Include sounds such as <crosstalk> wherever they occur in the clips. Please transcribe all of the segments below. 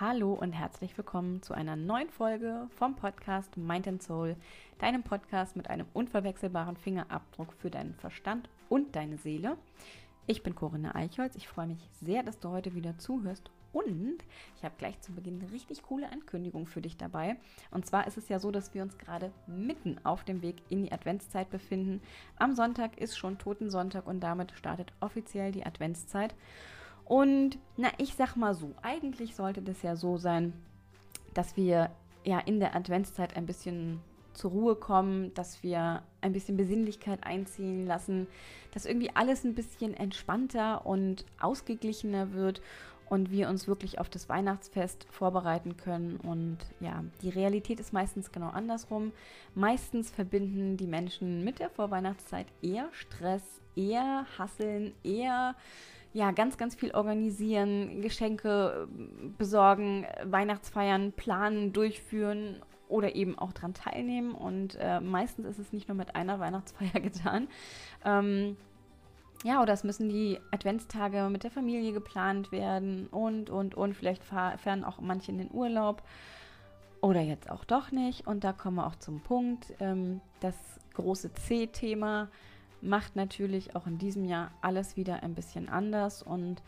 Hallo und herzlich willkommen zu einer neuen Folge vom Podcast Mind and Soul, deinem Podcast mit einem unverwechselbaren Fingerabdruck für deinen Verstand und deine Seele. Ich bin Corinna Eichholz. Ich freue mich sehr, dass du heute wieder zuhörst und ich habe gleich zu Beginn eine richtig coole Ankündigung für dich dabei. Und zwar ist es ja so, dass wir uns gerade mitten auf dem Weg in die Adventszeit befinden. Am Sonntag ist schon Totensonntag und damit startet offiziell die Adventszeit. Und na, ich sag mal so, eigentlich sollte das ja so sein, dass wir ja in der Adventszeit ein bisschen zur Ruhe kommen, dass wir ein bisschen Besinnlichkeit einziehen lassen, dass irgendwie alles ein bisschen entspannter und ausgeglichener wird und wir uns wirklich auf das Weihnachtsfest vorbereiten können. Und ja, die Realität ist meistens genau andersrum. Meistens verbinden die Menschen mit der Vorweihnachtszeit eher Stress, eher Hasseln, eher ja, ganz, ganz viel organisieren, Geschenke äh, besorgen, Weihnachtsfeiern planen, durchführen oder eben auch daran teilnehmen. Und äh, meistens ist es nicht nur mit einer Weihnachtsfeier <laughs> getan. Ähm, ja, oder es müssen die Adventstage mit der Familie geplant werden und, und, und. Vielleicht fahren auch manche in den Urlaub oder jetzt auch doch nicht. Und da kommen wir auch zum Punkt. Ähm, das große C-Thema macht natürlich auch in diesem Jahr alles wieder ein bisschen anders und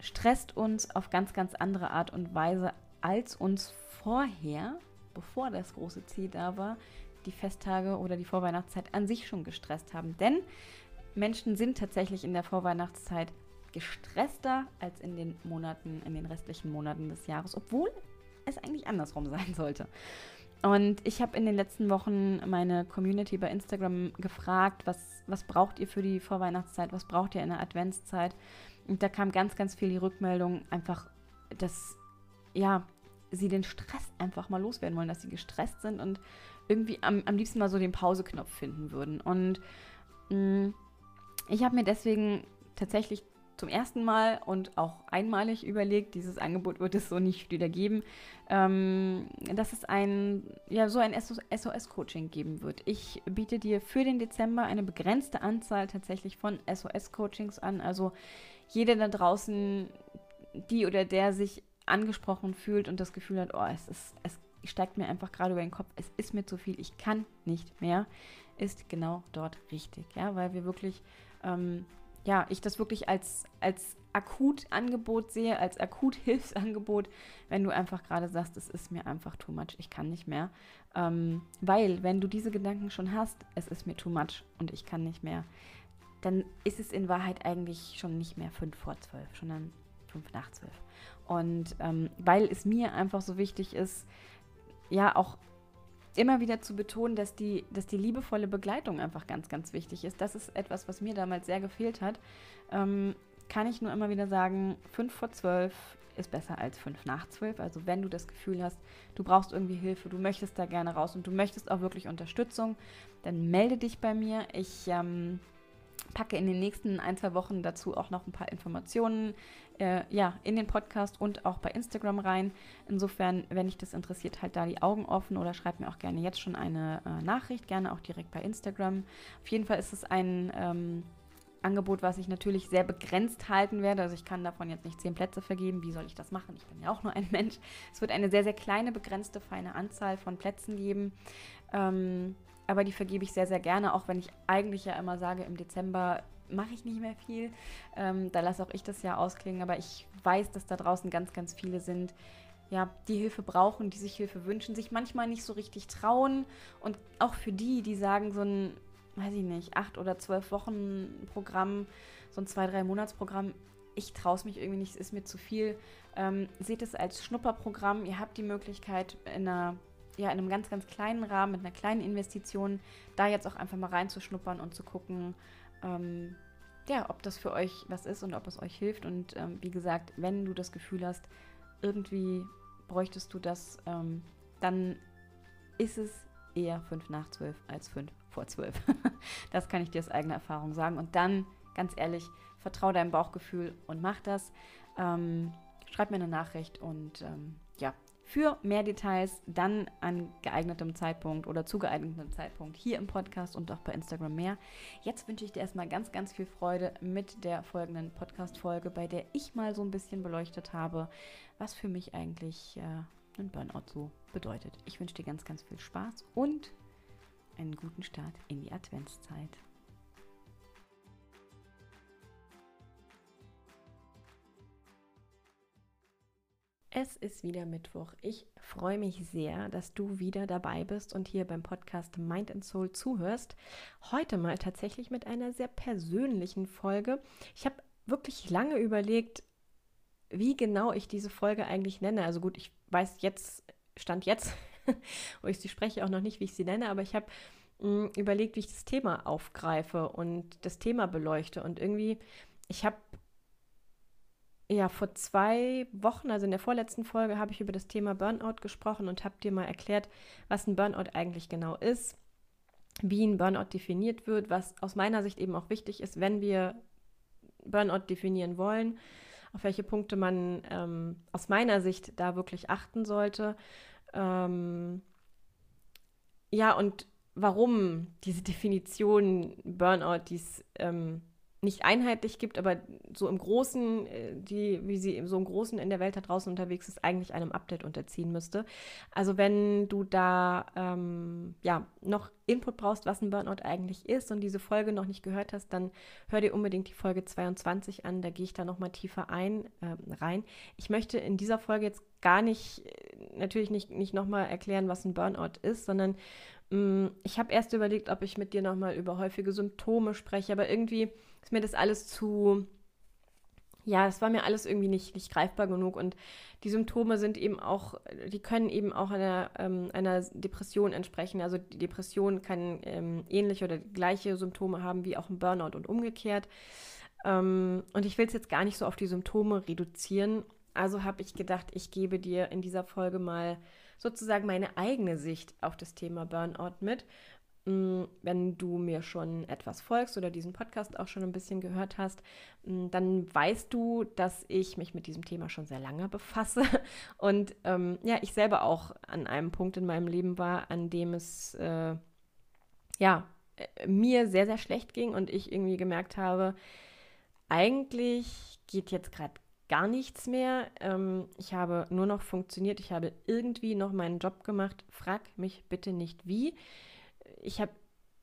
stresst uns auf ganz, ganz andere Art und Weise, als uns vorher, bevor das große Ziel da war, die Festtage oder die Vorweihnachtszeit an sich schon gestresst haben. Denn Menschen sind tatsächlich in der Vorweihnachtszeit gestresster als in den Monaten, in den restlichen Monaten des Jahres, obwohl es eigentlich andersrum <laughs> sein sollte. Und ich habe in den letzten Wochen meine Community bei Instagram gefragt, was, was braucht ihr für die Vorweihnachtszeit, was braucht ihr in der Adventszeit? Und da kam ganz, ganz viel die Rückmeldung, einfach, dass, ja, sie den Stress einfach mal loswerden wollen, dass sie gestresst sind und irgendwie am, am liebsten mal so den Pauseknopf finden würden. Und mh, mm, ich habe mir deswegen tatsächlich zum ersten Mal und auch einmalig überlegt, dieses Angebot wird es so nicht wieder geben, ähm, dass es ein, ja, so ein SOS-Coaching geben wird. Ich biete dir für den Dezember eine begrenzte Anzahl tatsächlich von SOS-Coachings an. Also jeder da draußen, die oder der sich angesprochen fühlt und das Gefühl hat, oh, es ist, es steigt mir einfach gerade über den Kopf, es ist mir zu viel, ich kann nicht mehr, ist genau dort richtig, ja, weil wir wirklich ähm, ja, ich das wirklich als, als Akutangebot sehe, als Akuthilfsangebot, <laughs> wenn du einfach gerade sagst, es ist mir einfach too much, ich kann nicht mehr. Ähm, weil, wenn du diese Gedanken schon hast, es ist mir too much und ich kann nicht mehr, dann ist es in Wahrheit eigentlich schon nicht mehr fünf vor zwölf, sondern fünf nach zwölf. Und ähm, weil es mir einfach so wichtig ist, ja, auch immer wieder zu betonen, dass die, dass die liebevolle Begleitung einfach ganz, ganz wichtig ist. Das ist etwas, was mir damals sehr gefehlt hat. Ähm, kann ich nur immer wieder sagen, fünf vor zwölf ist besser als fünf nach zwölf. Also wenn du das Gefühl hast, du brauchst irgendwie Hilfe, du möchtest da gerne raus und du möchtest auch wirklich Unterstützung, dann melde dich bei mir. Ich ähm, packe in den nächsten ein, zwei Wochen dazu auch noch ein paar Informationen äh, ja, in den Podcast und auch bei Instagram rein. Insofern, wenn dich das interessiert, halt da die Augen offen oder schreib mir auch gerne jetzt schon eine äh, Nachricht, gerne auch direkt bei Instagram. Auf jeden Fall ist es ein ähm, Angebot, was ich natürlich sehr begrenzt halten werde. Also ich kann davon jetzt nicht zehn Plätze vergeben. Wie soll ich das machen? Ich bin ja auch nur ein <laughs> Mensch. Es wird eine sehr, sehr kleine, begrenzte, feine Anzahl von Plätzen geben. Ähm, aber die vergebe ich sehr, sehr gerne, auch wenn ich eigentlich ja immer sage, im Dezember mache ich nicht mehr viel. Ähm, da lasse auch ich das ja ausklingen, aber ich weiß, dass da draußen ganz, ganz viele sind, ja, die Hilfe brauchen, die sich Hilfe wünschen, sich manchmal nicht so richtig trauen. Und auch für die, die sagen, so ein, weiß ich nicht, acht oder zwölf Wochen Programm, so ein zwei, drei Monatsprogramm, ich traue es mich irgendwie nicht, es ist mir zu viel. Ähm, seht es als Schnupperprogramm. Ihr habt die Möglichkeit, in einer ja, in einem ganz, ganz kleinen Rahmen, mit einer kleinen Investition, da jetzt auch einfach mal reinzuschnuppern und zu gucken, ähm, ja, ob das für euch was ist und ob es euch hilft. Und ähm, wie gesagt, wenn du das Gefühl hast, irgendwie bräuchtest du das, ähm, dann ist es eher 5 nach 12 als 5 vor 12. <laughs> das kann ich dir aus eigener Erfahrung sagen. Und dann, ganz ehrlich, vertraue deinem Bauchgefühl und mach das. Ähm, schreib mir eine Nachricht und ähm, ja, Für mehr Details dann an geeignetem Zeitpunkt oder zu geeignetem Zeitpunkt hier im Podcast und auch bei Instagram mehr. Jetzt wünsche ich dir erstmal ganz, ganz viel Freude mit der folgenden Podcast-Folge, bei der ich mal so ein bisschen beleuchtet habe, was für mich eigentlich äh, ein Burnout so bedeutet. Ich wünsche dir ganz, ganz viel Spaß und einen guten Start in die Adventszeit. Es ist wieder Mittwoch. Ich freue mich sehr, dass du wieder dabei bist und hier beim Podcast Mind and Soul zuhörst. Heute mal tatsächlich mit einer sehr persönlichen Folge. Ich habe wirklich lange überlegt, wie genau ich diese Folge eigentlich nenne. Also gut, ich weiß jetzt, stand jetzt, <laughs> wo ich sie spreche, auch noch nicht, wie ich sie nenne, aber ich habe mm, überlegt, wie ich das Thema aufgreife und das Thema beleuchte. Und irgendwie, ich habe ja, vor zwei Wochen, also in der vorletzten Folge, habe ich über das Thema Burnout gesprochen und habe dir mal erklärt, was ein Burnout eigentlich genau ist, wie ein Burnout definiert wird, was aus meiner Sicht eben auch wichtig ist, wenn wir Burnout definieren wollen, auf welche Punkte man ähm, aus meiner Sicht da wirklich achten sollte. Ähm, ja, und warum diese Definition Burnout, die es ähm, nicht einheitlich gibt, aber so im Großen, äh, die, wie sie so im Großen in der Welt da draußen unterwegs ist, eigentlich einem Update unterziehen müsste. Also wenn du da ähm, ja noch Input brauchst, was ein Burnout eigentlich ist und diese Folge noch nicht gehört hast, dann hör dir unbedingt die Folge 22 an. Da gehe ich da nochmal tiefer ein, äh, rein. Ich möchte in dieser Folge jetzt gar nicht, äh, natürlich nicht, nicht nochmal erklären, was ein Burnout ist, sondern mh, mm, ich habe erst überlegt, ob ich mit dir nochmal über häufige Symptome spreche, aber irgendwie ist mir das alles zu, ja, es war mir alles irgendwie nicht, nicht greifbar genug. Und die Symptome sind eben auch, die können eben auch einer, ähm, einer Depression entsprechen. Also die Depression kann ähm, ähnliche oder gleiche Symptome haben wie auch ein Burnout und umgekehrt. Ähm, und ich will es jetzt gar nicht so auf die Symptome reduzieren. Also habe ich gedacht, ich gebe dir in dieser Folge mal sozusagen meine eigene Sicht auf das Thema Burnout mit wenn du mir schon etwas folgst oder diesen Podcast auch schon ein bisschen gehört hast, mm, dann weißt du, dass ich mich mit diesem Thema schon sehr lange befasse <laughs> und ähm, ja, ich selber auch an einem Punkt in meinem Leben war, an dem es äh, ja äh, mir sehr, sehr schlecht ging und ich irgendwie gemerkt habe, eigentlich geht jetzt gerade gar nichts mehr. Ähm, ich habe nur noch funktioniert, ich habe irgendwie noch meinen Job gemacht. Frag mich bitte nicht wie ich habe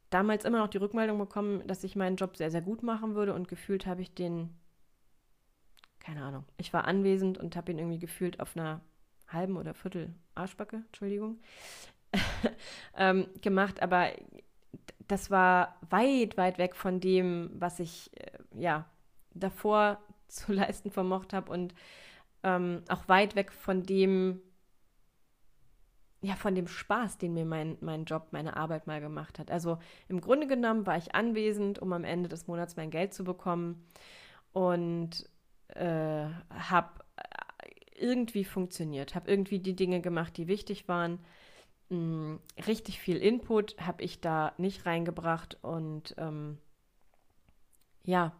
damals immer noch die Rückmeldung bekommen, dass ich meinen Job sehr, sehr gut machen würde und gefühlt habe ich den, keine Ahnung, ich war anwesend und habe ihn irgendwie gefühlt auf einer halben oder Viertel Arschbacke, Entschuldigung, <laughs> ähm, gemacht, aber das war weit, weit weg von dem, was ich äh, ja davor <laughs> zu leisten vermocht habe und ähm, auch weit weg von dem, ja, von dem Spaß, den mir mein, mein Job, meine Arbeit mal gemacht hat. Also im Grunde genommen war ich anwesend, um am Ende des Monats mein Geld zu bekommen und äh, habe äh, irgendwie funktioniert, habe irgendwie die Dinge gemacht, die wichtig waren. Hm, richtig viel Input habe ich da nicht reingebracht und ähm, ja,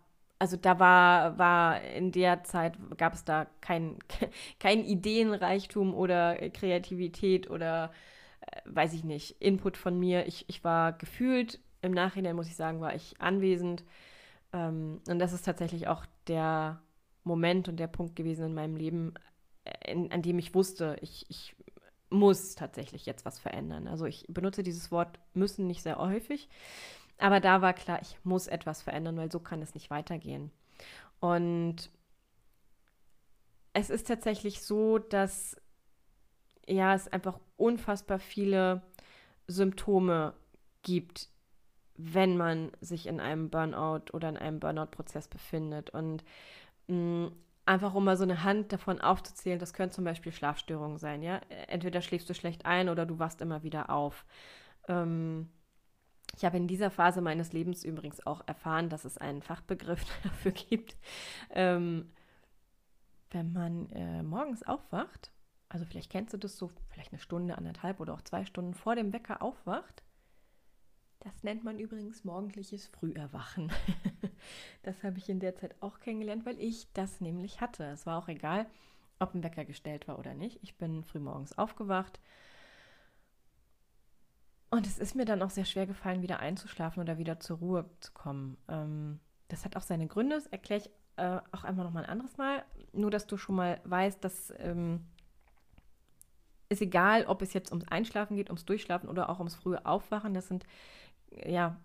also da war, war in der Zeit, gab es da kein, <laughs> kein Ideenreichtum oder Kreativität oder äh, weiß ich nicht, Input von mir. Ich, ich war gefühlt, im Nachhinein muss ich sagen, war ich anwesend. Ähm, und das ist tatsächlich auch der Moment und der Punkt gewesen in meinem Leben, äh, in, an dem ich wusste, ich, ich muss tatsächlich jetzt was verändern. Also ich benutze dieses Wort müssen nicht sehr häufig. Aber da war klar, ich muss etwas verändern, weil so kann es nicht weitergehen. Und es ist tatsächlich so, dass ja, es einfach unfassbar viele Symptome gibt, wenn man sich in einem Burnout oder in einem Burnout-Prozess befindet. Und mh, mm, einfach um mal so eine Hand davon aufzuzählen, das können zum Beispiel Schlafstörungen sein, ja. Entweder schläfst du schlecht ein oder du wachst immer wieder auf. Ähm, ich habe in dieser Phase meines Lebens übrigens auch erfahren, dass es einen Fachbegriff <laughs> dafür gibt. Ähm, wenn man äh, morgens aufwacht, also vielleicht kennst du das so, vielleicht eine Stunde, anderthalb oder auch zwei Stunden vor dem Wecker aufwacht, das nennt man übrigens morgendliches Früherwachen. <laughs> das habe ich in der Zeit auch kennengelernt, weil ich das nämlich hatte. Es war auch egal, ob ein Wecker gestellt war oder nicht. Ich bin frühmorgens aufgewacht. Und es ist mir dann auch sehr schwer gefallen, wieder einzuschlafen oder wieder zur Ruhe zu kommen. Ähm, das hat auch seine Gründe, das erkläre ich äh, auch einfach nochmal ein anderes Mal. Nur, dass du schon mal weißt, dass ähm, ist egal, ob es jetzt ums Einschlafen geht, ums Durchschlafen oder auch ums frühe Aufwachen. Das sind, ja,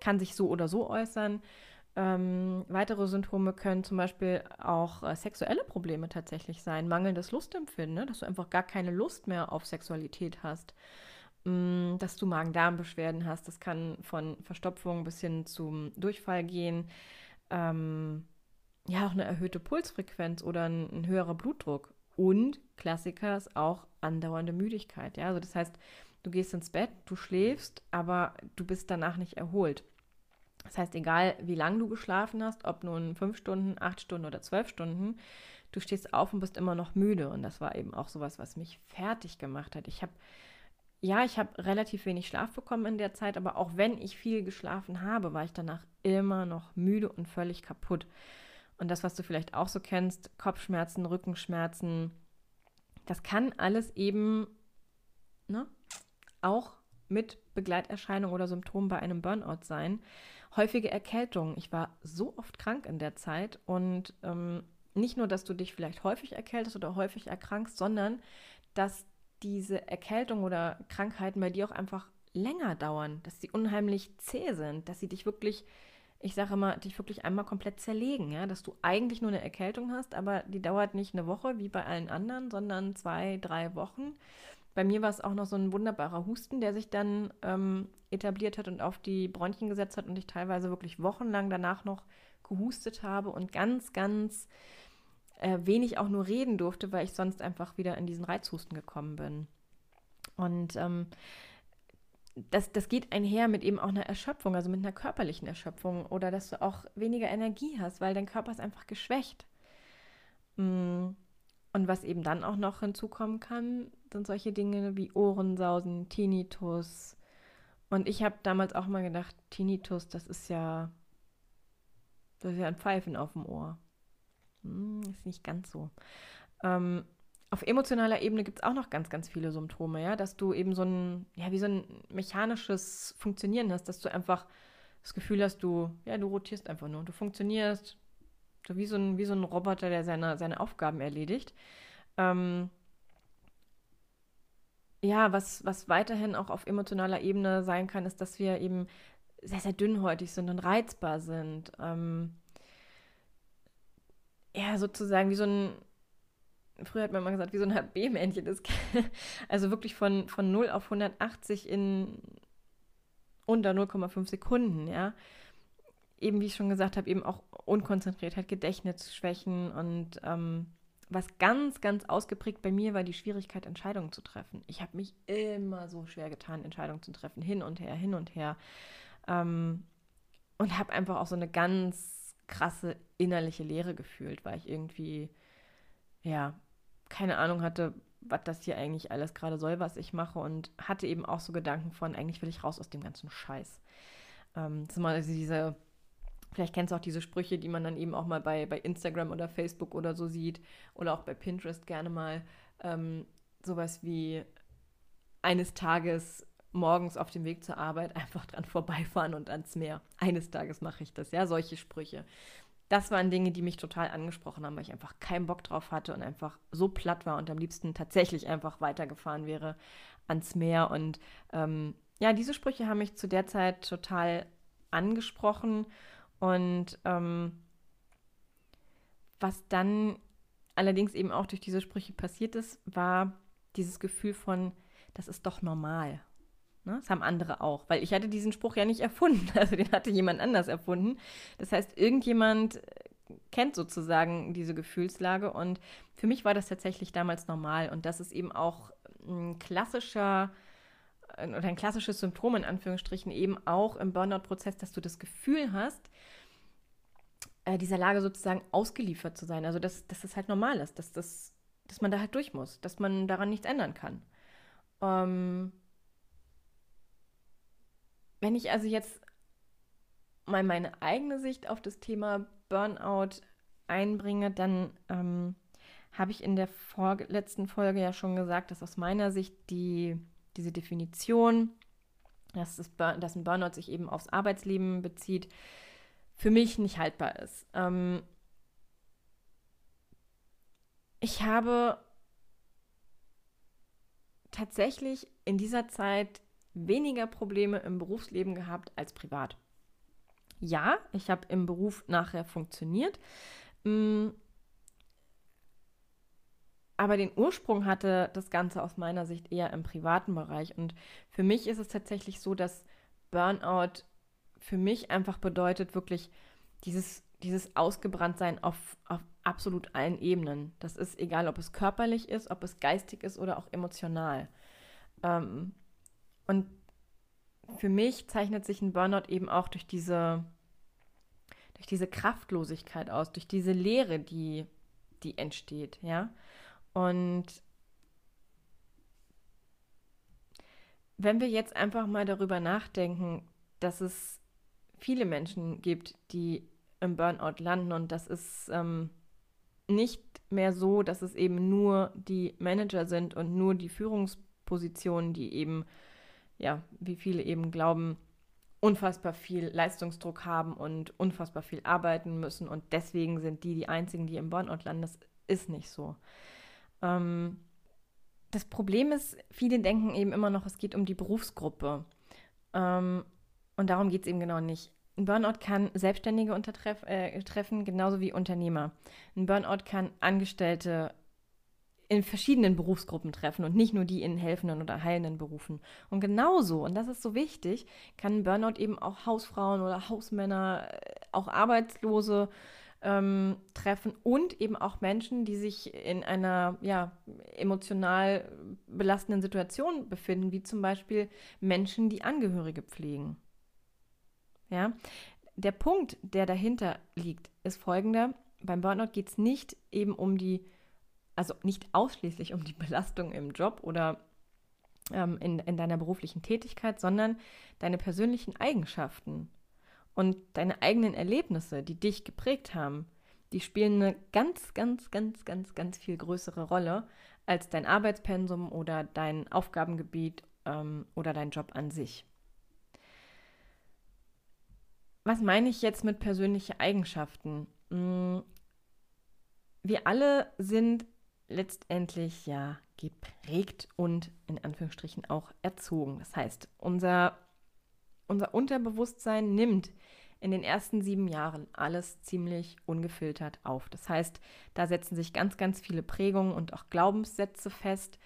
kann sich so oder so äußern. Ähm, weitere Symptome können zum Beispiel auch äh, sexuelle Probleme tatsächlich sein, mangelndes Lustempfinden, ne? dass du einfach gar keine Lust mehr auf Sexualität hast, dass du Magen-Darm-Beschwerden hast. Das kann von Verstopfung bis hin zum Durchfall gehen. Ähm, ja, auch eine erhöhte Pulsfrequenz oder ein, ein höherer Blutdruck. Und Klassiker ist auch andauernde Müdigkeit. Ja? Also das heißt, du gehst ins Bett, du schläfst, aber du bist danach nicht erholt. Das heißt, egal wie lange du geschlafen hast, ob nun fünf Stunden, acht Stunden oder zwölf Stunden, du stehst auf und bist immer noch müde. Und das war eben auch sowas, was mich fertig gemacht hat. Ich habe, ja, ich habe relativ wenig Schlaf bekommen in der Zeit, aber auch wenn ich viel geschlafen habe, war ich danach immer noch müde und völlig kaputt. Und das, was du vielleicht auch so kennst, Kopfschmerzen, Rückenschmerzen, das kann alles eben ne, auch mit Begleiterscheinung oder Symptomen bei einem Burnout sein häufige Erkältungen. Ich war so oft krank in der Zeit und ähm, nicht nur, dass du dich vielleicht häufig erkältest oder häufig erkrankst, sondern dass diese Erkältung oder Krankheiten bei dir auch einfach länger dauern, dass sie unheimlich zäh sind, dass sie dich wirklich, ich sage immer, dich wirklich einmal komplett zerlegen, ja, dass du eigentlich nur eine Erkältung hast, aber die dauert nicht eine Woche wie bei allen anderen, sondern zwei, drei Wochen. Bei mir war es auch noch so ein wunderbarer Husten, der sich dann ähm, etabliert hat und auf die Bronchien gesetzt hat und ich teilweise wirklich wochenlang danach noch gehustet habe und ganz, ganz äh, wenig auch nur reden durfte, weil ich sonst einfach wieder in diesen Reizhusten gekommen bin. Und ähm, das, das geht einher mit eben auch einer Erschöpfung, also mit einer körperlichen Erschöpfung oder dass du auch weniger Energie hast, weil dein Körper ist einfach geschwächt. Mm. Und was eben dann auch noch hinzukommen kann, sind solche Dinge wie Ohrensausen, Tinnitus. Und ich habe damals auch mal gedacht, Tinnitus, das ist ja, das ist ja ein Pfeifen auf dem Ohr. Hm, ist nicht ganz so. Ähm, auf emotionaler Ebene gibt es auch noch ganz, ganz viele Symptome, ja, dass du eben so ein, ja, wie so ein mechanisches Funktionieren hast, dass du einfach das Gefühl hast, du, ja, du rotierst einfach nur, du funktionierst, so wie so ein, wie so ein Roboter, der seine, seine Aufgaben erledigt. Ähm, ja, was, was weiterhin auch auf emotionaler Ebene sein kann, ist, dass wir eben sehr, sehr dünnhäutig sind und reizbar sind. Ähm, ja, sozusagen wie so ein, früher hat man mal gesagt, wie so ein HB-Männchen. <laughs> Also wirklich von, von 0 auf 180 in unter 0,5 Sekunden, ja. Eben, wie ich schon gesagt habe, eben auch Unkonzentriertheit, Gedächtnisschwächen und ähm, was ganz, ganz ausgeprägt bei mir war die Schwierigkeit, Entscheidungen zu treffen. Ich habe mich immer so schwer getan, Entscheidungen zu treffen, hin und her, hin und her. Ähm, und habe einfach auch so eine ganz krasse innerliche Leere gefühlt, weil ich irgendwie, ja, keine Ahnung hatte, was das hier eigentlich alles gerade soll, was ich mache. Und hatte eben auch so Gedanken von, eigentlich will ich raus aus dem ganzen Scheiß. Ähm, das ist mal diese Vielleicht kennst du auch diese Sprüche, die man dann eben auch mal bei, bei Instagram oder Facebook oder so sieht oder auch bei Pinterest gerne mal. Ähm, sowas wie eines Tages morgens auf dem Weg zur Arbeit einfach dran vorbeifahren und ans Meer. Eines Tages mache ich das, ja, solche Sprüche. Das waren Dinge, die mich total angesprochen haben, weil ich einfach keinen Bock drauf hatte und einfach so platt war und am liebsten tatsächlich einfach weitergefahren wäre ans Meer. Und ähm, ja, diese Sprüche haben mich zu der Zeit total angesprochen und ähm, was dann allerdings eben auch durch diese Sprüche passiert ist, war dieses Gefühl von, das ist doch normal. Ne? Das haben andere auch, weil ich hatte diesen Spruch ja nicht erfunden, <laughs> also den hatte jemand anders erfunden. Das heißt, irgendjemand äh, kennt sozusagen diese Gefühlslage und für mich war das tatsächlich damals normal und das ist eben auch ein klassischer äh, oder ein klassisches Symptom in Anführungsstrichen eben auch im Burnout-Prozess, dass du das Gefühl hast, äh, dieser Lage sozusagen ausgeliefert zu sein. Also dass, dass das halt normal ist, dass, das, dass man da halt durch muss, dass man daran nichts ändern kann. Ähm, wenn ich also jetzt mal meine eigene Sicht auf das Thema Burnout einbringe, dann ähm, habe ich in der vorletzten Folge ja schon gesagt, dass aus meiner Sicht die, diese Definition, dass, das, dass ein Burnout sich eben aufs Arbeitsleben bezieht, für mich nicht haltbar ist. Ähm, ich habe tatsächlich in dieser Zeit weniger Probleme im Berufsleben gehabt als privat. Ja, ich habe im Beruf nachher funktioniert. Mm, aber den Ursprung hatte das Ganze aus meiner Sicht eher im privaten Bereich. Und für mich ist es tatsächlich so, dass Burnout für mich einfach bedeutet, wirklich dieses, dieses Ausgebranntsein auf, auf absolut allen Ebenen. Das ist egal, ob es körperlich ist, ob es geistig ist oder auch emotional. Ähm, und für mich zeichnet sich ein Burnout eben auch durch diese, durch diese Kraftlosigkeit aus, durch diese Leere, die, die entsteht, ja. Und wenn wir jetzt einfach mal darüber nachdenken, dass es viele Menschen gibt, die im Burnout landen und das ist ähm, nicht mehr so, dass es eben nur die Manager sind und nur die Führungspositionen, die eben, ja, wie viele eben glauben, unfassbar viel Leistungsdruck haben und unfassbar viel arbeiten müssen und deswegen sind die die einzigen, die im Burnout landen. Das ist nicht so. Ähm, das Problem ist, viele denken eben immer noch, es geht um die Berufsgruppe. Ähm, und darum geht es eben genau nicht. Ein Burnout kann Selbstständige äh, treffen, genauso wie Unternehmer. Ein Burnout kann Angestellte in verschiedenen Berufsgruppen treffen und nicht nur die in helfenden oder heilenden Berufen. Und genauso, und das ist so wichtig, kann Burnout eben auch Hausfrauen oder Hausmänner, äh, auch Arbeitslose ähm, treffen und eben auch Menschen, die sich in einer ja, emotional belastenden Situation befinden, wie zum Beispiel Menschen, die Angehörige pflegen. Ja? Der Punkt, der dahinter liegt, ist folgender. Beim Burnout geht es nicht eben um die, also nicht ausschließlich um die <laughs> Belastung im Job oder ähm, in, in deiner beruflichen Tätigkeit, sondern deine persönlichen Eigenschaften und deine eigenen Erlebnisse, die dich geprägt haben, die spielen eine ganz, ganz, ganz, ganz, ganz viel größere Rolle als dein Arbeitspensum oder dein Aufgabengebiet ähm, oder dein Job an sich. Was meine ich jetzt mit persönlichen Eigenschaften? Hm, wir alle sind letztendlich ja geprägt und in Anführungsstrichen auch erzogen. Das heißt, unser, unser Unterbewusstsein nimmt in den ersten sieben Jahren alles ziemlich ungefiltert auf. Das heißt, da setzen sich ganz, ganz viele Prägungen und auch Glaubenssätze fest.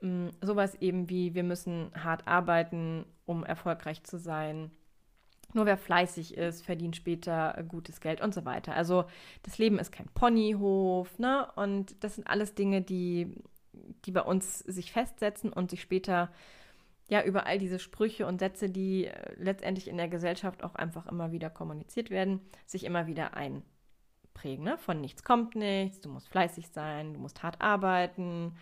Hm, sowas eben wie, wir müssen hart arbeiten, um erfolgreich zu sein nur wer fleißig ist, verdient später gutes Geld und so weiter. Also das Leben ist kein Ponyhof, ne? Und das sind alles Dinge, die, die bei uns sich festsetzen und sich später ja über all diese Sprüche und Sätze, die äh, letztendlich in der Gesellschaft auch einfach immer wieder kommuniziert werden, sich immer wieder einprägen. Ne? Von nichts kommt nichts, du musst fleißig sein, du musst hart arbeiten.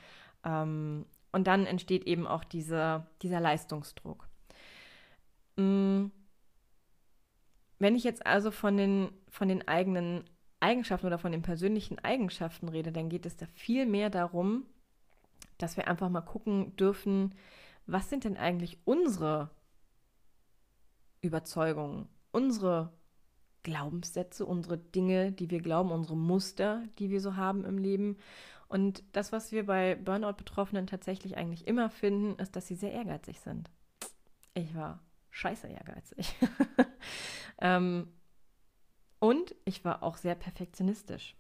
Ähm, und dann entsteht eben auch diese, dieser Leistungsdruck. Mm wenn ich jetzt also von den, von den eigenen Eigenschaften oder von den persönlichen Eigenschaften rede, dann geht es da viel mehr darum, dass wir einfach mal gucken dürfen, was sind denn eigentlich unsere Überzeugungen, unsere Glaubenssätze, unsere Dinge, die wir glauben, unsere Muster, die wir so haben im Leben. Und das, was wir bei Burnout-Betroffenen tatsächlich eigentlich immer finden, ist, dass sie sehr ehrgeizig sind. Ich war scheiße ehrgeizig. <laughs> ähm, und ich war auch sehr perfektionistisch.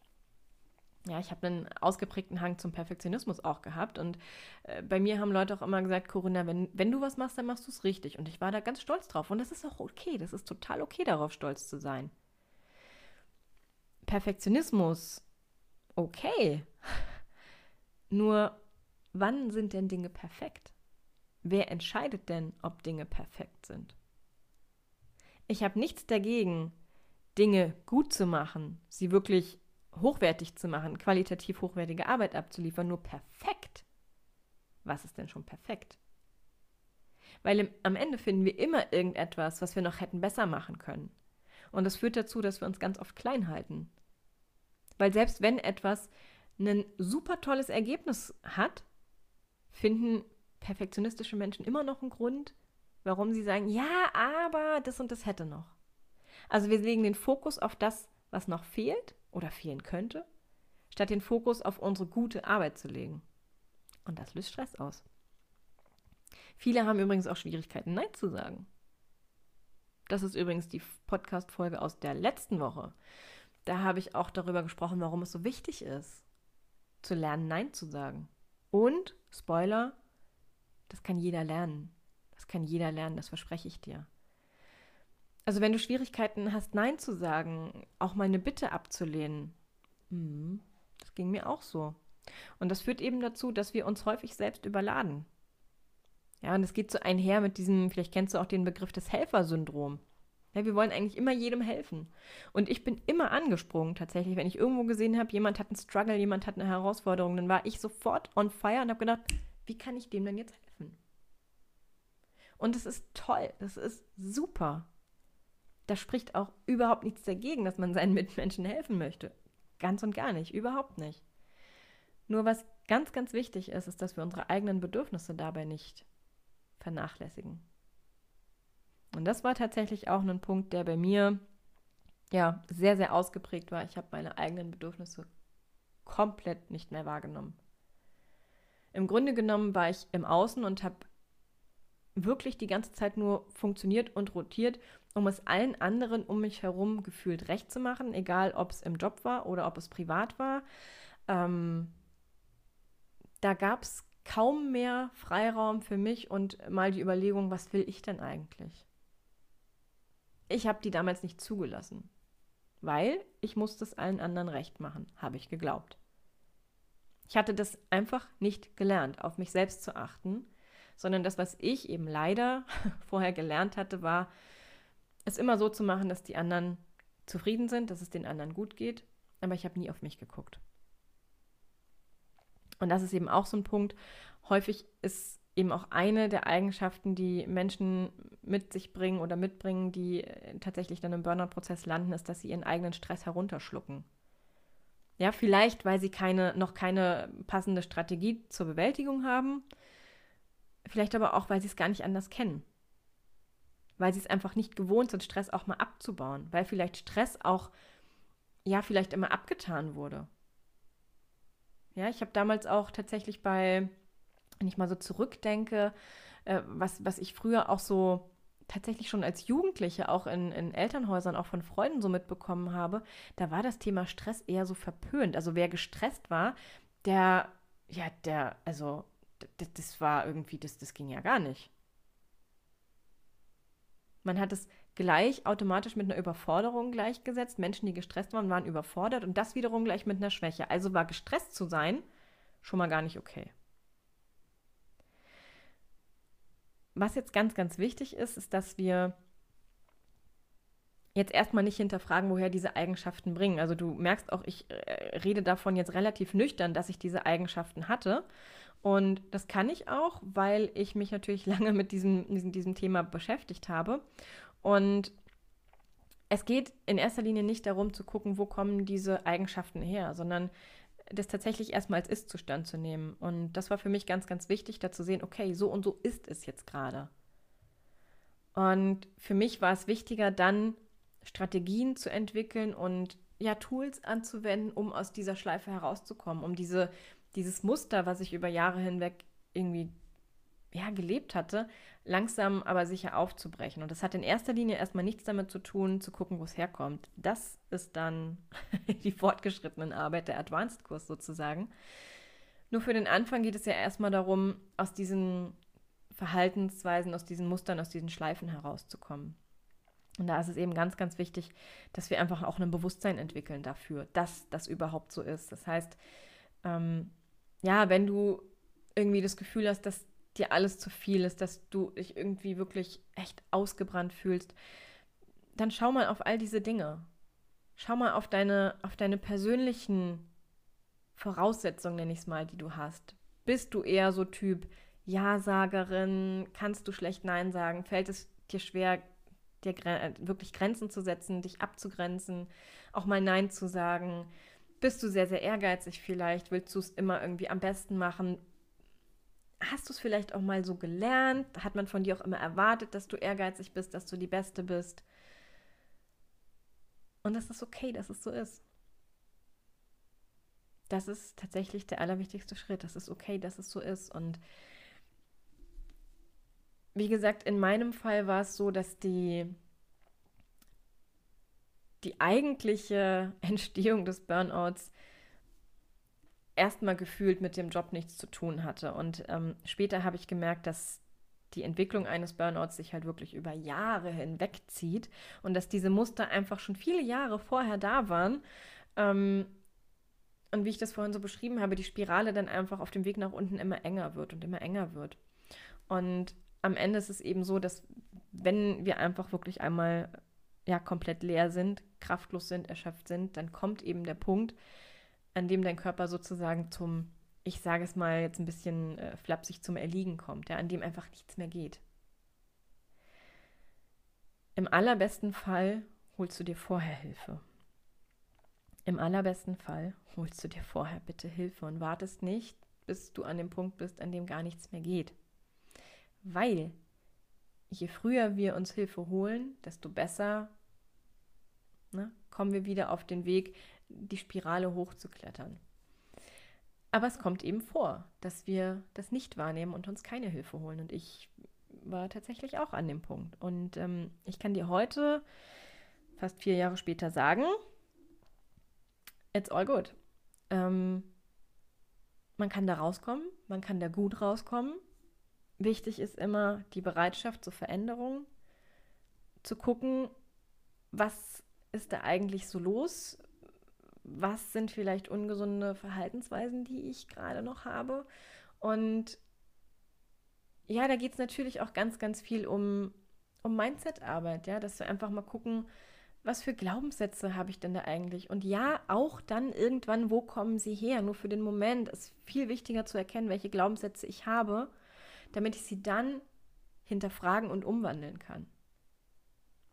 Ja, ich habe einen ausgeprägten Hang zum Perfektionismus auch gehabt. Und äh, bei mir haben Leute auch immer gesagt, Corinna, wenn, wenn du was machst, dann machst du es richtig. Und ich war da ganz stolz drauf. Und das ist auch okay. Das ist total okay, darauf stolz zu sein. Perfektionismus, okay. <laughs> Nur, wann sind denn Dinge perfekt? Wer entscheidet denn, ob Dinge perfekt sind? Ich habe nichts dagegen, Dinge gut zu machen, sie wirklich hochwertig zu machen, qualitativ hochwertige Arbeit abzuliefern, nur perfekt. Was ist denn schon perfekt? Weil im, am Ende finden wir immer irgendetwas, was wir noch hätten besser machen können. Und das führt dazu, dass wir uns ganz oft klein halten. Weil selbst wenn etwas ein super tolles Ergebnis hat, finden perfektionistische Menschen immer noch einen Grund, warum sie sagen, ja, aber das und das hätte noch. Also wir legen den Fokus auf das, was noch fehlt oder fehlen könnte, statt den Fokus auf unsere gute Arbeit zu legen. Und das löst Stress aus. Viele haben übrigens auch Schwierigkeiten, Nein zu sagen. Das ist übrigens die Podcast-Folge aus der letzten Woche. Da habe ich auch darüber gesprochen, warum es so wichtig ist, zu lernen, Nein zu sagen. Und, Spoiler, das kann jeder lernen. Das kann jeder lernen, das verspreche ich dir. Also wenn du Schwierigkeiten hast, Nein zu sagen, auch mal eine Bitte abzulehnen, hm, das ging mir auch so. Und das führt eben dazu, dass wir uns häufig selbst überladen. Ja, und es geht so einher mit diesem, vielleicht kennst du auch den Begriff des Helfersyndrom. Ja, wir wollen eigentlich immer jedem helfen. Und ich bin immer angesprungen, tatsächlich, wenn ich irgendwo gesehen habe, jemand hat einen Struggle, jemand hat eine Herausforderung, dann war ich sofort on fire und habe gedacht, wie kann ich dem denn jetzt helfen? Und es ist toll, das ist super. Da spricht auch überhaupt nichts dagegen, dass man seinen Mitmenschen helfen möchte. Ganz und gar nicht, überhaupt nicht. Nur was ganz, ganz wichtig ist, ist, dass wir unsere eigenen Bedürfnisse dabei nicht vernachlässigen. Und das war tatsächlich auch ein Punkt, der bei mir ja sehr, sehr ausgeprägt war. Ich habe meine eigenen Bedürfnisse komplett nicht mehr wahrgenommen. Im Grunde genommen war ich im Außen und habe wirklich die ganze Zeit nur funktioniert und rotiert, um es allen anderen um mich herum gefühlt recht zu machen, egal ob es im Job war oder ob es privat war. Ähm, da gab es kaum mehr Freiraum für mich und mal die Überlegung, was will ich denn eigentlich? Ich habe die damals nicht zugelassen, weil ich musste es allen anderen recht machen, habe ich geglaubt. Ich hatte das einfach nicht gelernt, auf mich selbst zu achten, sondern das, was ich eben leider <laughs> vorher gelernt hatte, war, es immer so zu machen, dass die anderen zufrieden sind, dass es den anderen gut geht, aber ich habe nie auf mich geguckt. Und das ist eben auch so ein Punkt. Häufig ist eben auch eine der Eigenschaften, die Menschen mit sich bringen oder mitbringen, die äh, tatsächlich dann im Burnout-Prozess landen, ist, dass sie ihren eigenen Stress herunterschlucken. Ja, vielleicht, weil sie keine, noch keine passende Strategie zur Bewältigung haben, vielleicht aber auch, weil sie es gar nicht anders kennen. Weil sie es einfach nicht gewohnt sind, Stress auch mal abzubauen, weil vielleicht Stress auch, ja, vielleicht immer abgetan wurde. Ja, ich habe damals auch tatsächlich bei wenn ich mal so zurückdenke, äh, was, was ich früher auch so tatsächlich schon als Jugendliche auch in, in Elternhäusern, auch von Freunden so mitbekommen habe, da war das Thema Stress eher so verpönt. Also wer gestresst war, der, ja, der, also das, das war irgendwie, das, das ging ja gar nicht. Man hat es gleich automatisch mit einer Überforderung gleichgesetzt. Menschen, die gestresst waren, waren überfordert und das wiederum gleich mit einer Schwäche. Also war gestresst zu sein schon mal gar nicht okay. was jetzt ganz, ganz wichtig ist, ist, dass wir jetzt erstmal nicht hinterfragen, woher diese Eigenschaften bringen. Also du merkst auch, ich äh, rede davon jetzt relativ nüchtern, dass ich diese Eigenschaften hatte. Und das kann ich auch, weil ich mich natürlich <laughs> lange mit diesem, diesem, diesem Thema beschäftigt habe. Und es geht in erster Linie nicht darum zu gucken, wo kommen diese Eigenschaften her, sondern das tatsächlich erstmal als Ist-Zustand zu nehmen. Und das war für mich ganz, ganz wichtig, da zu sehen, okay, so und so ist es jetzt gerade. Und für mich war es wichtiger, dann Strategien zu entwickeln und ja, Tools anzuwenden, um aus dieser Schleife herauszukommen, um diese, dieses Muster, was ich über Jahre hinweg irgendwie ja, gelebt hatte, langsam aber sicher aufzubrechen. Und das hat in erster Linie erstmal nichts damit zu tun, zu gucken, wo es herkommt. Das ist dann <laughs> die fortgeschrittenen Arbeit, der Advanced-Kurs sozusagen. Nur für den Anfang geht es ja erstmal darum, aus diesen Verhaltensweisen, aus diesen Mustern, aus diesen Schleifen herauszukommen. Und da ist es eben ganz, ganz wichtig, dass wir einfach auch ein Bewusstsein entwickeln dafür, dass das überhaupt so ist. Das heißt, ähm, ja, wenn du irgendwie das Gefühl hast, dass dir alles zu viel ist, dass du dich irgendwie wirklich echt ausgebrannt fühlst, dann schau mal auf all diese Dinge. Schau mal auf deine, auf deine persönlichen Voraussetzungen, nenne ich es mal, die du hast. Bist du eher so Typ Ja-Sagerin? Kannst du schlecht Nein sagen? Fällt es dir schwer, dir wirklich Grenzen zu setzen, dich abzugrenzen, auch mal Nein zu sagen? Bist du sehr, sehr ehrgeizig vielleicht? Willst du es immer irgendwie am besten machen? Hast du es vielleicht auch mal so gelernt? Hat man von dir auch immer erwartet, dass du ehrgeizig bist, dass du die Beste bist? Und das ist okay, dass es so ist. Das ist tatsächlich der allerwichtigste Schritt. Das ist okay, dass es so ist. Und wie gesagt, in meinem Fall war es so, dass die, die eigentliche <laughs> Entstehung des Burnouts erstmal gefühlt mit dem Job nichts zu tun hatte. Und ähm, später habe ich gemerkt, dass die Entwicklung eines Burnouts sich halt wirklich über Jahre hinweg zieht und dass diese Muster einfach schon viele Jahre vorher da waren. Ähm, und wie ich das vorhin so beschrieben habe, die Spirale dann einfach auf dem Weg nach unten immer enger wird und immer enger wird. Und am Ende ist es eben so, dass wenn wir einfach wirklich einmal ja komplett leer sind, kraftlos sind, erschöpft sind, dann kommt eben der Punkt, an dem dein Körper sozusagen zum, ich sage es mal jetzt ein bisschen äh, flapsig, zum Erliegen kommt, ja, an dem einfach nichts mehr geht. Im allerbesten Fall holst du dir vorher Hilfe. Im allerbesten Fall holst du dir vorher bitte Hilfe und wartest nicht, bis du an dem Punkt bist, an dem gar nichts mehr geht. Weil je früher wir uns Hilfe holen, desto besser ne, kommen wir wieder auf den Weg, die Spirale hochzuklettern. Aber es kommt eben vor, dass wir das nicht wahrnehmen und uns keine Hilfe holen. Und ich war tatsächlich auch an dem Punkt. Und ähm, ich kann dir heute, fast vier Jahre später, sagen, it's all good. Ähm, man kann da rauskommen, man kann da gut rauskommen. Wichtig ist immer die Bereitschaft zur Veränderung, zu gucken, was ist da eigentlich so los? Was sind vielleicht ungesunde Verhaltensweisen, die ich gerade noch habe? Und ja, da geht es natürlich auch ganz, ganz viel um, um Mindset-Arbeit, ja, dass wir einfach mal gucken, was für Glaubenssätze habe ich denn da eigentlich? Und ja, auch dann irgendwann, wo kommen sie her? Nur für den Moment ist viel wichtiger zu erkennen, welche Glaubenssätze ich habe, damit ich sie dann hinterfragen und umwandeln kann.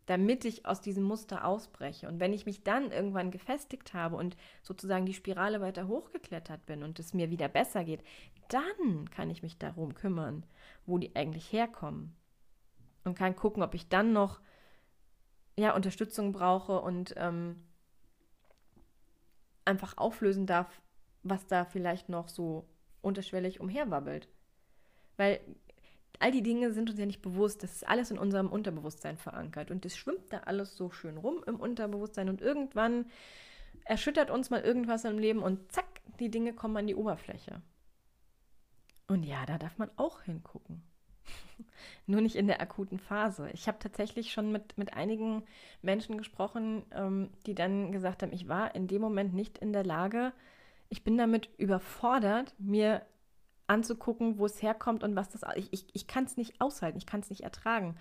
Damit ich aus diesem Muster ausbreche. Und wenn ich mich dann irgendwann gefestigt habe und sozusagen die Spirale weiter hochgeklettert bin und es mir wieder besser geht, dann kann ich mich darum kümmern, wo die eigentlich herkommen. Und kann gucken, ob ich dann noch ja, Unterstützung brauche und ähm, einfach auflösen darf, was da vielleicht noch so unterschwellig umherwabbelt. Weil all die Dinge sind uns ja nicht bewusst. Das ist alles in unserem Unterbewusstsein verankert. Und das schwimmt da alles so schön rum im Unterbewusstsein. Und irgendwann erschüttert uns mal irgendwas im Leben und zack, die Dinge kommen an die Oberfläche. Und ja, da darf man auch hingucken. <laughs> Nur nicht in der akuten Phase. Ich habe tatsächlich schon mit, mit einigen Menschen gesprochen, ähm, die dann gesagt haben, ich war in dem Moment nicht in der Lage, ich bin damit überfordert, mir anzugucken, wo es herkommt und was das. Ich, ich, ich kann es nicht aushalten, ich kann es nicht ertragen.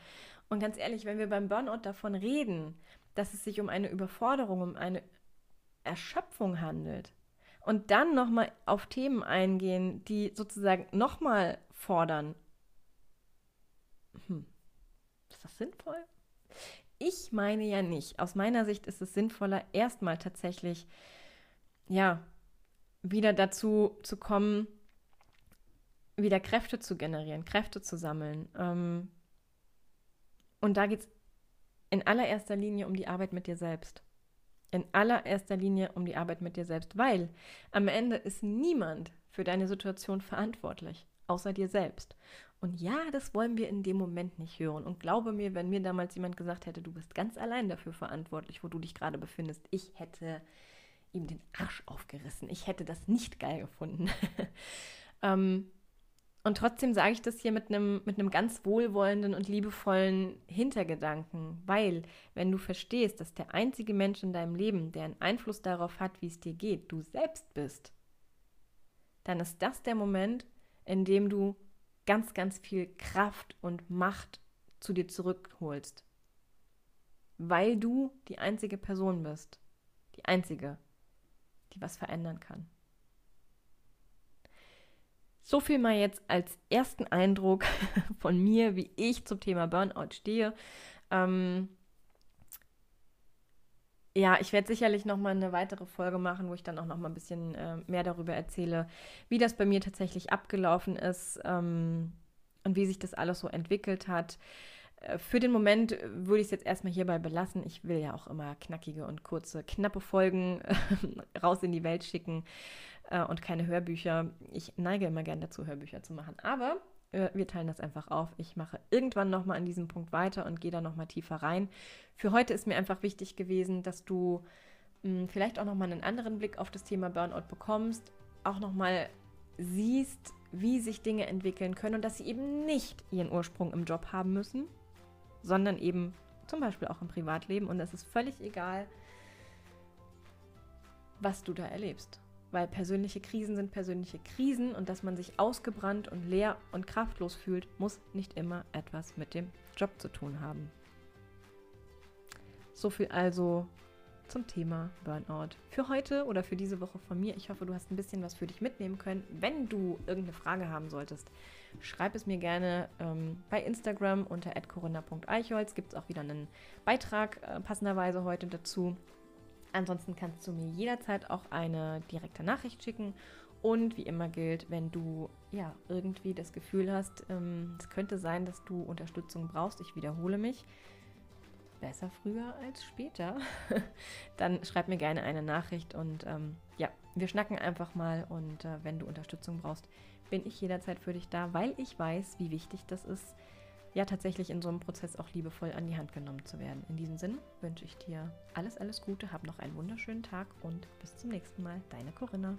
Und ganz ehrlich, wenn wir beim Burnout davon reden, dass es sich um eine Überforderung, um eine Erschöpfung handelt und dann nochmal auf Themen eingehen, die sozusagen nochmal fordern hm, ist das sinnvoll? Ich meine ja nicht. Aus meiner Sicht ist es sinnvoller, erstmal tatsächlich, ja, wieder dazu zu kommen, wieder Kräfte zu generieren, Kräfte zu sammeln. Ähm, und da geht es in allererster Linie um die Arbeit mit dir selbst. In allererster Linie um die Arbeit mit dir selbst, weil am Ende ist niemand für deine Situation verantwortlich, außer dir selbst. Und ja, das wollen wir in dem Moment nicht hören. Und glaube mir, wenn mir damals jemand gesagt hätte, du bist ganz allein dafür verantwortlich, wo du dich gerade befindest, ich hätte ihm den Arsch aufgerissen. Ich hätte das nicht geil gefunden. <laughs> ähm, und trotzdem sage ich das hier mit einem mit ganz wohlwollenden und liebevollen Hintergedanken, weil wenn du verstehst, dass der einzige Mensch in deinem Leben, der einen Einfluss darauf hat, wie es dir geht, du selbst bist, dann ist das der Moment, in dem du ganz, ganz viel Kraft und Macht zu dir zurückholst. Weil du die einzige Person bist. Die einzige, die was verändern kann. So viel mal jetzt als ersten Eindruck <laughs> von mir, wie ich zum Thema Burnout stehe. Ähm, ja, ich werde sicherlich noch mal eine weitere Folge machen, wo ich dann auch noch mal ein bisschen äh, mehr darüber erzähle, wie das bei mir tatsächlich abgelaufen ist ähm, und wie sich das alles so entwickelt hat. Äh, für den Moment würde ich es jetzt erstmal hierbei belassen. Ich will ja auch immer knackige und kurze, knappe Folgen <laughs> raus in die Welt schicken äh, und keine Hörbücher. Ich neige immer gerne dazu, Hörbücher zu machen. Aber äh, wir teilen das einfach auf. Ich mache irgendwann nochmal an diesem Punkt weiter und gehe da nochmal tiefer rein. Für heute ist mir einfach wichtig gewesen, dass du mh, hm, vielleicht auch nochmal einen anderen Blick auf das Thema Burnout bekommst, auch nochmal siehst, wie sich Dinge entwickeln können und dass sie eben nicht ihren Ursprung im Job haben müssen, sondern eben zum Beispiel auch im Privatleben. Und es ist völlig egal, was du da erlebst weil persönliche Krisen sind persönliche Krisen und dass man sich ausgebrannt und leer und kraftlos fühlt, muss nicht immer etwas mit dem Job zu tun haben. So viel also zum Thema Burnout. Für heute oder für diese Woche von mir. Ich hoffe, du hast ein bisschen was für dich mitnehmen können. Wenn du irgendeine Frage haben solltest, schreib es mir gerne ähm, bei Instagram unter corinna.eichholz. Gibt es auch wieder einen Beitrag äh, passenderweise heute dazu. Ansonsten kannst du mir jederzeit auch eine direkte Nachricht schicken. Und wie immer gilt, wenn du ja irgendwie das Gefühl hast, ähm, es könnte sein, dass du Unterstützung brauchst, ich wiederhole mich, besser früher als später, <laughs> dann schreib mir gerne eine Nachricht und ähm, ja, wir schnacken einfach mal und äh, wenn du Unterstützung brauchst, bin ich jederzeit für dich da, weil ich weiß, wie wichtig das ist, ja tatsächlich in so einem Prozess auch liebevoll an die Hand genommen zu werden. In diesem Sinne wünsche ich dir alles, alles Gute, hab noch einen wunderschönen Tag und bis zum nächsten Mal. Deine Corinna.